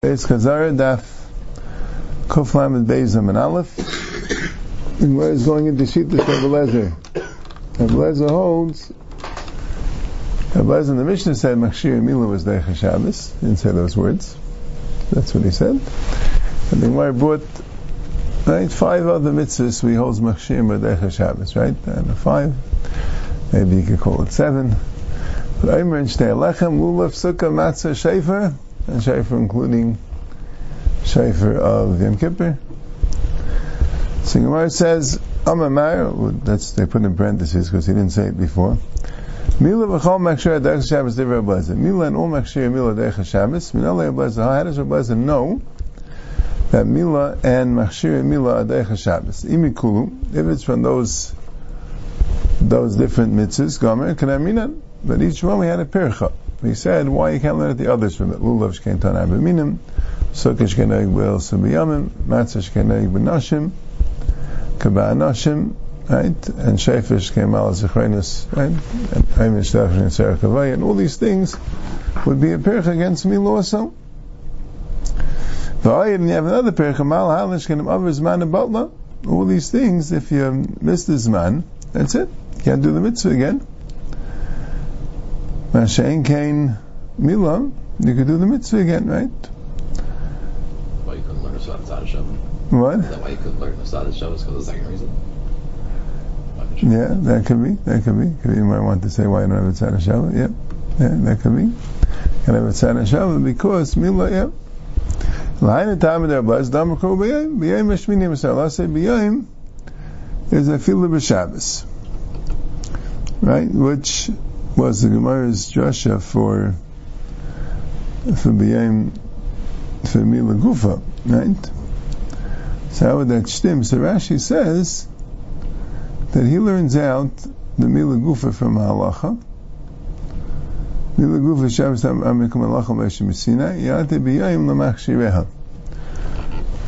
Beis Chazara Daf Kuf Lamed Beizam and Aleph. And where is going into Shita Rebelezer? Rebelezer holds. Rebelezer in the Mishnah said Machshir Mila was Deicha Shabbos. He didn't say those words. That's what he said. And the Gemara brought right five other mitzvahs. We hold Machshir Deicha Shabbos, right? And five. Maybe you could call it seven. But Omer and Shtei Lechem, Lulav, Sukkah, Matzah, Shefer and Shaifer including Shaifer of Yom Kippur. So Gemara says, Amamar, that's, they put in parentheses because he didn't say it before. Mila v'chol makshir adech Shabbos divrei Blazer. Mila and all makshir Mila adech Shabbos. Minale Blazer. How does Blazer know that Mila and makshir Mila adech Shabbos? Imikulu, if it's from those those different mitzvahs, Gomer, can I mean it? But each one we had a pircha. He said, why you can't learn at the others from it? Lulav shkein tan abiminim, sukkah shkein egg b'el subiyamim, matzah shkein egg b'nashim, kaba nashim, right? And shefish came al zichrenus, right? And Hamish Dafrin and Sarah and all these things would be a perich against me also. The and you have another perich, mal halish kenim aver zman abatla. All these things, if you miss the zman, that's it. You can't do the mitzvah again. Mashain Kain Mila, you could do the mitzvah again, right? Why you couldn't learn a Shabbat Shabbos? What? Is that why you couldn't learn a Shabbat Shabbos because of the second reason? Yeah, that could be. That could be. Could be you might want to say why you don't have a tzad Shabbat. Yep. Yeah, that could be. Can have a tzad Shabbat because Mila, yep. L'hayin etam der blaz dam kol b'yayim b'yayim meshmini misal. Let's say b'yayim is a filah b'Shabbos, right? Which was the Gemara's drasha for for b'yayim for Mila Gufa, right? So how would that stem? So Rashi says that he learns out the Mila Gufa from Halacha. Mila Gufa Shabbos Amikum Halacha Moshe Messina Yate b'yayim l'machshireha.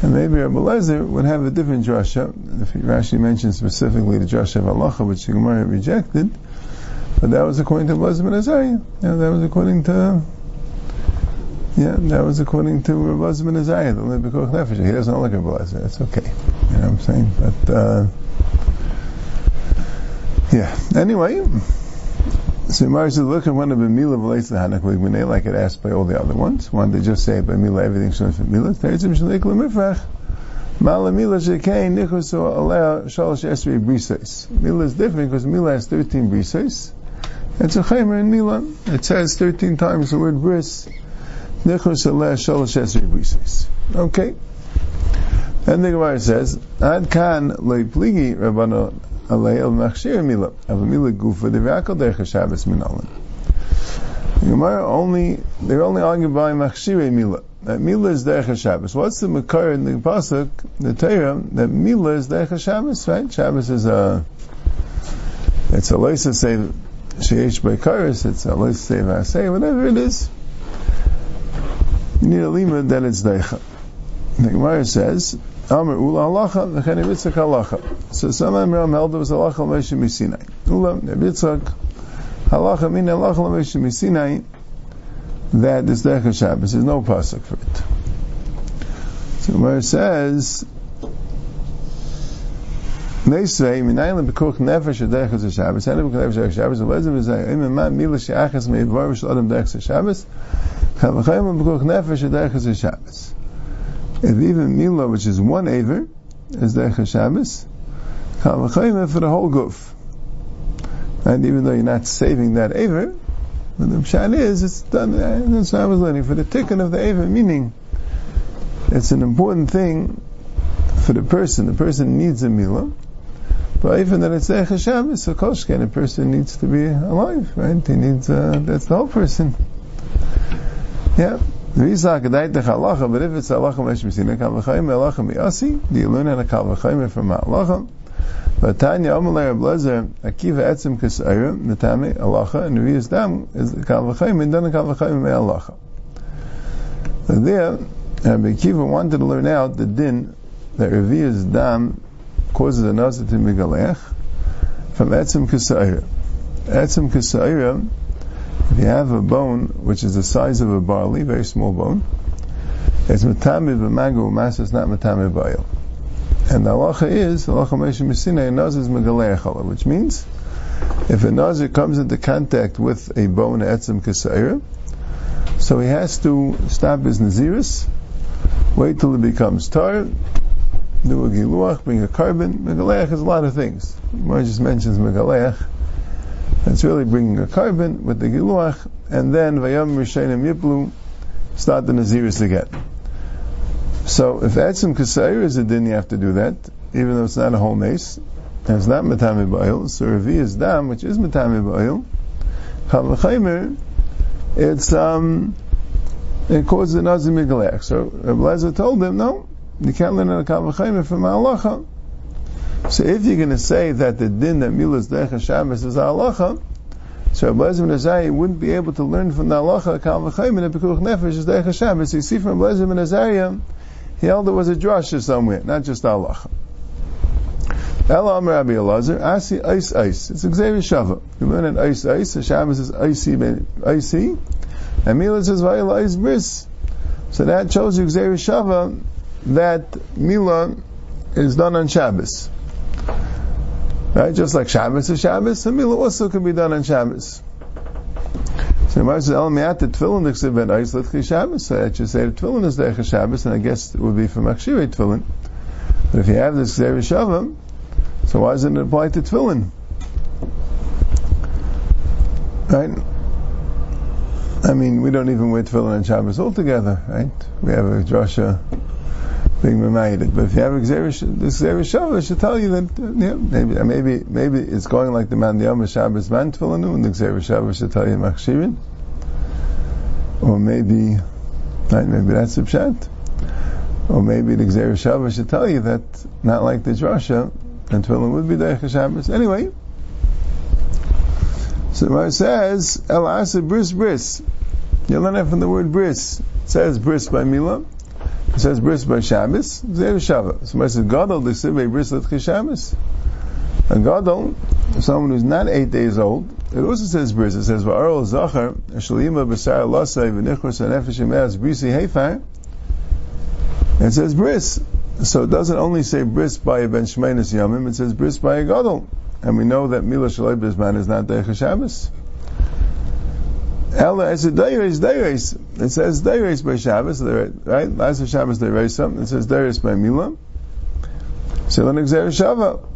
And maybe Rabbi Lezer would have a different drasha. If Rashi mentions specifically the drasha of Halacha, which the Gemara rejected, but that was according to Blazim and Azariah. Yeah, that was according to, yeah, that was according to Blazim and Azariah, the Libikoch Nefesh. He doesn't look at Blazim. It's okay. You know what I'm saying? But, uh, yeah. Anyway, so Mara says, look at one of the Mila relates to Hanak Ligmane, like it asked by all the other ones. One, they just say by Mila, everything's shown for Mila. Teretzim Shalik Lemifrach. Mala Mila Shekain Nichus Alea Shalosh Esri Brises. Mila is different because Mila has 13 brises. It's a chaymer in Mila. It says 13 times the word bris. Okay. And the Gemara says, Ad kan loy pligi rabbano alei el machshir Mila. Av Mila gufa devakal derech Shabbos minalan. The Gemara only, they're only arguing by machshir Mila. That Mila is derech Shabbos. What's the makar in the pasuk, the Torah, that Mila is derech Shabbos, right? Shabbos is a, it's a leisa say Sheish Beikaris, it's a let's say say whatever it is. You need a limit that it's deicha. The Gemara says, Amr Ula halacha v'chen Yitzchak halacha. So some Amram held it was halacha l'Moshe Misinai. Ula Yitzchak halacha min halacha l'Moshe Misinai that is deicha Shabbos. There's no pasuk for it. So the Gemara says, Mila. If even mila, which is one aver, is dechas Shabbos, chavachayim for the whole goof. And even though you're not saving that aver, but the pshat is, it's done, that's what I was learning, for the tikkun of the aver, meaning, it's an important thing for the person. The person needs a milah, but even that it's Echa it's a Koshken, a person needs to be alive, right? He needs, uh, that's the whole person. Yeah. But if it's halacha mesh misina kavachayim halacha miasi, do you learn how to kavachayim from halacha? But Tanya Amalei Ablazer Akiva Etzim Kasayra Natame halacha and Revius Dam is kavachayim and then kavachayim me halacha. So there, Rabbi Akiva wanted to learn out the din that Revius Dam causes a nazar to migalech from etzim kasayra. Etzim kasayra, if you have a bone which is the size of a barley, very small bone, It's matami b'magu u'mas, it's not matami b'ayil. And the halacha is, halacha Moshe Messina, a naz is megalei which means, if a nazir comes into contact with a bone etzim kasayra, so he has to stop his naziris, wait till it becomes tar, do a giluach, bring a carbon. Megaleach is a lot of things. Mar just mentions megaleach. It's really bringing a carbon with the giluach, and then vayam rishayim yiplu, start the naziris again. So if etzim kasayir is a din, you have to do that, even though it's not a whole mace, and it's not matami ba'il. So revi is dam, which is matami ba'il. Chal it's um, it causes an azim migalech. So Rabbi told him, no, you can't learn a kavachayim from halacha. So if you're going to say that the din that milas decha Shabbos is halacha, so Lezer Azariah wouldn't be able to learn from the halacha kavachayim and pekuch nefesh is decha Shabbos. You see from Rabbi Lezer Azariah, he held it was a drasha somewhere, not just halacha. Ela Amar Rabbi Elazar, Asi Ice Ice. It's Xavier Shava. You learn an Ice Ice, the Shabbos is Icy, Icy, and Mila says Vayla Ice Bris. So that shows you Xavier Shava that Mila is done on Shabbos. Right? Just like Shabbos is Shabbos, and Mila also can be done on Shabbos. So Gemara says, El Me'at Tefillin Dixiv Ben Ice Litchi Shabbos. So I should say the Tefillin is Decha Shabbos, and I guess it would be from Akshirei Tefillin. But if you have this Xavier Shava, so why doesn't it apply to tefillin? Right? I mean, we don't even wear tefillin on Shabbos altogether, right? We have a drasha being reminded. But if you have a Xerish should tell you that, yeah, maybe, maybe, maybe it's going like the man the Yom Shabbos man and the Xerish should tell you machshirin. Or maybe, right, maybe that's a pshat. Or maybe the Xerish should tell you that, not like the drasha, and tefillin would be Derech Shabbos. Anyway, so it says, El Asa Bris Bris. You learn that from the word bris. It says bris by Mila. It says bris by Shabbos. Zeh Shabbos. So it says Gadol Desive Bris Lit Shabbos. A Gadol, someone who's not eight days old, it also says bris. It says Va'arol Zachar Shalima B'Sar Lasai V'Nichros Anefesh Emeas Brisi Heifar. It says bris. So it doesn't only say bris by a ben shmeinis yamim, it says bris by a gadol. And we know that Mila Shalai Bisman is not Deich Shabbos. Ella as a Deiris, Deiris. It says Deiris by Shabbos, right? Last Shabbos Deirisa. It says Deiris by Mila. So then Xer Shava.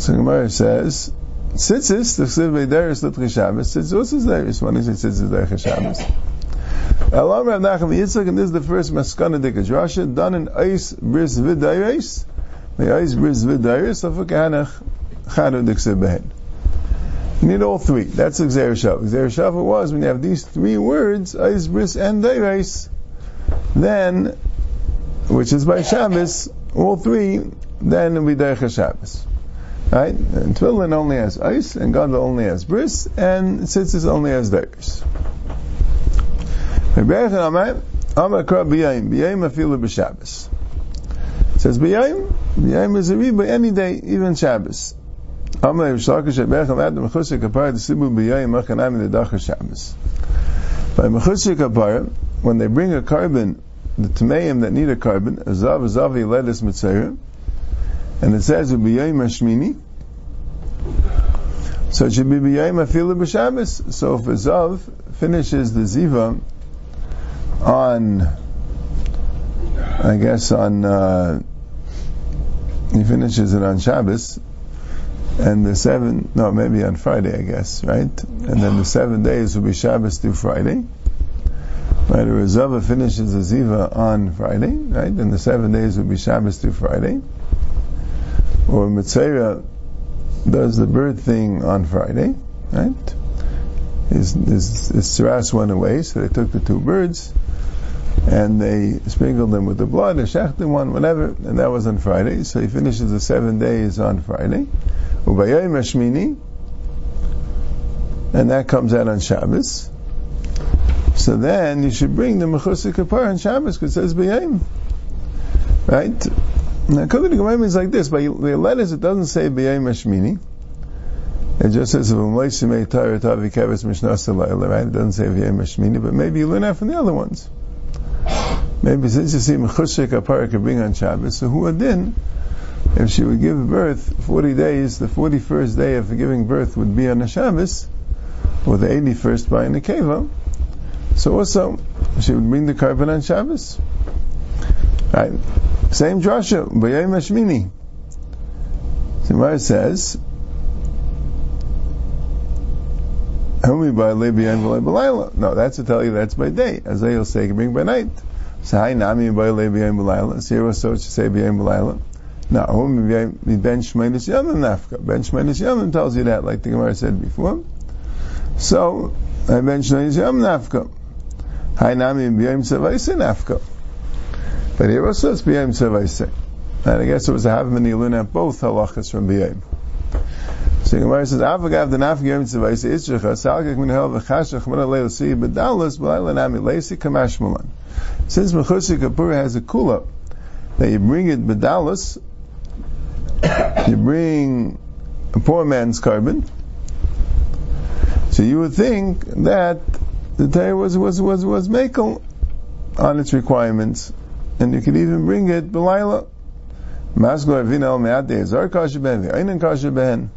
So Gemara says, Tzitzis, the Siv by Deiris Litchi Shabbos. Tzitzis, his Deiris? When is it Tzitzis Deich Shabbos? Elam Rav Nachum Yitzchak, and this is the first Maskana Dikach Rasha, done in Eis Bris Vidayres, the Eis Bris Vidayres, of a Kahanach Chadu Dikseh Behen. Need all three. That's Xer Shav. Xer Shav was when you have these three words, Eis Bris and Dayres, then, which is by Shabbos, all three, then we Derech Shabbos. Right? And Tefillin only has ice, and God only has bris, and Tzitzis only has. Rebbe Amar, Kra B'yayim, B'yayim afilu b'Shabbos. It says B'yayim, B'yayim is a by any day, even Shabbos. By Mechusik Kapara, when they bring a carbon, the Tameim that need a carbon, Azav, Azavi, Ledis, Mitzayim, and it says B'yayim Hashmini, so it should be B'yayim afilu b'Shabbos. So if Azav finishes the Ziva, on, I guess on, uh, he finishes it on Shabbos, and the seven, no, maybe on Friday, I guess, right? And then the seven days will be Shabbos through Friday. Right, or Zava finishes the Ziva on Friday, right? And the seven days will be Shabbos through Friday. Or Mitzera does the bird thing on Friday, right? His, his, his went away, so they took the two birds, and they sprinkled them with the blood, a shechted one, whatever, and that was on Friday. So he finishes the seven days on Friday. Ubayayim Hashmini, and that comes out on Shabbos. So then you should bring the Mechusik Kapar on Shabbos because it says Bayayim. Right? Now, to Gemara, means like this. By the letters, it doesn't say Bayayim Hashmini. It just says right? It doesn't say Bayayim Hashmini, but maybe you learn that from the other ones. Maybe since you see Mechushik Apara could bring on Shabbos, so who adin, if she would give birth 40 days, the 41st day of giving birth would be on a Shabbos, or the 81st by Nekeva, so also she would bring the carbon on Shabbos. Right. Same drasha, B'yayim Hashmini. Gemara says, Homey by Levi and Belayla. No, that's to tell you that's by day. As they'll say, bring by night. So hi nami by lebiyan b'layla. So here also to say b'yayim b'layla. Whom ben shmeinis yamim nafka. Ben shmeinis yamim tells you that, like the Gemara said before. So, ben shmeinis yamim nafka. Hi nami b'yayim sevaisa nafka. But here also it's b'yayim sevaisa. And I guess it was a havim and yilun at both halachas from b'yayim. So Gemara says, "Avagav the nafik yom tzavayis itzricha salgek min hel v'chashach min alei l'si b'layla nami leisi kamash mulan." Since Mechusik Kapura has a kula that you bring it b'dalas, you bring a poor man's carbon. So you would think that the Torah was was was was makel on its requirements, and you could even bring it b'layla. Masgo avina el me'at de'ezar kasha ben ve'aynin kasha ben.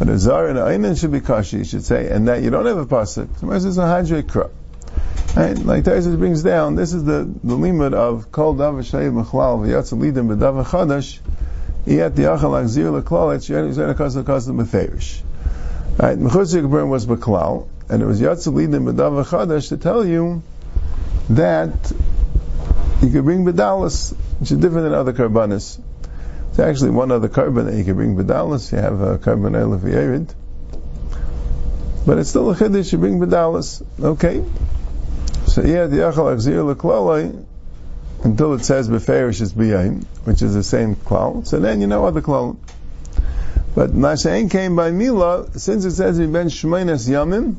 But a zar and a should be kashi, you should say, and that you don't have a pasuk. So Sometimes it's a hadre kra. Right? Like Taisus brings down, this is the, the limit of kol dav shayim mechlal v'yatz lidim b'dav chadash iyat yachal akzir l'klal et yizayna kasel kasel b'ferish. Right? Mechusik burn was b'klal, and it was yatz lidim b'dav chadash to tell you that you could bring bedalis, which is different than other karbanis. Actually one other carbon that you can bring bedalis. You have a carbon elef yerid. But it's still a chiddush, you bring bedalis. Okay. So yeah, the yachal akzir leklalai, until it says beferish is biyayim, which is the same klal. So then you know other klal. But Masha'en came by Mila, since it says Ben Shemainas Yamim,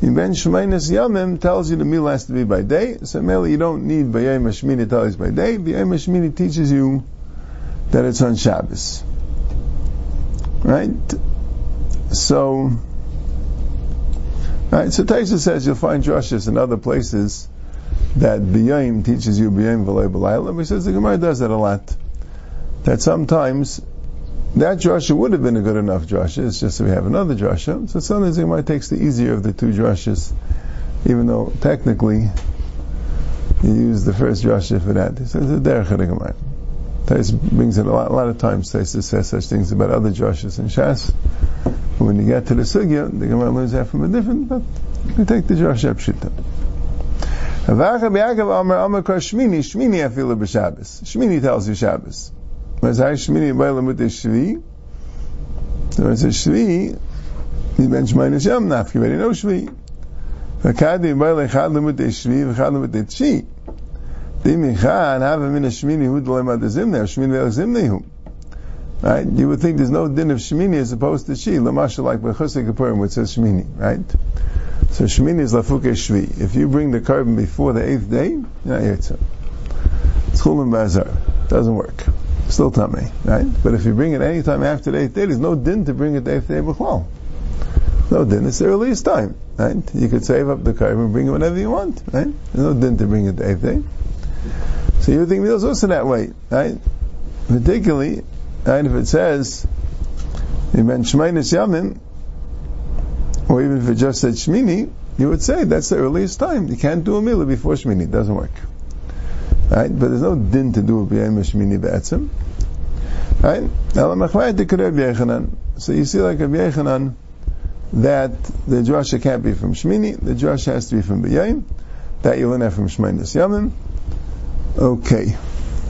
Ben Shemainas Yamim tells you the Mila has to be by day, so Mela you don't need Bayayim Hashmini tell you by day, Bayayim Hashmini teaches you that it's on Shabbos. Right? So, right, so Taisa says you'll find drushes in other places that B'yayim teaches you B'yayim v'lay b'layla, he says the Gemara does that a lot. That sometimes that drasha would have been a good enough drasha, it's just that we have another drasha. So sometimes the Gemara takes the easier of the two drashas, even though technically you use the first drasha for that. He says the derech. Tais brings it a lot, a lot of times. Tais says such things about other drushes and Shas. But when you get to the sugya, the Gemara learns that from a different. But we take the drush pshita. Avacha b'Yaakov Amar Amar Kar Shmini Shmini Afilu b'Shabbos. Shmini tells you Shabbos. Hai Shmini B'Elam with the Shvi. So it's a Shvi. He ben Shmini Yom Nafki. You already know Shvi. V'Kadi B'Elam Chad Lemut Shvi V'Chad Lemut Shvi. Right? You would think there's no din of Shemini as opposed to Shi. Lamasha like Bechusik Kapurim, which says Shemini, right? So Shemini is Lafuke Shvi. If you bring the carbon before the eighth day, yeah, it's Chulim Bazar. Doesn't work. Still tummy, right? But if you bring it any time after the eighth day, there's no din to bring it the eighth day B'chlal. No din, it's the earliest time, right? You could save up the carbon bring it whenever you want, right? There's no din to bring it the eighth day. So you think it's also that way, right? Particularly, right, if it says, Iben Shmainis Yamin, or even if it just said Shmini, you would say that's the earliest time. You can't do a milah before Shmini. It doesn't work. Right? But there's no din to do a b'yayim Shmini be'etzim. Right? So you see like a Yechanan, that the drasha can't be from Shmini, the drasha has to be from B'yayim, that you learn that from Shmainis Yamim, Okay.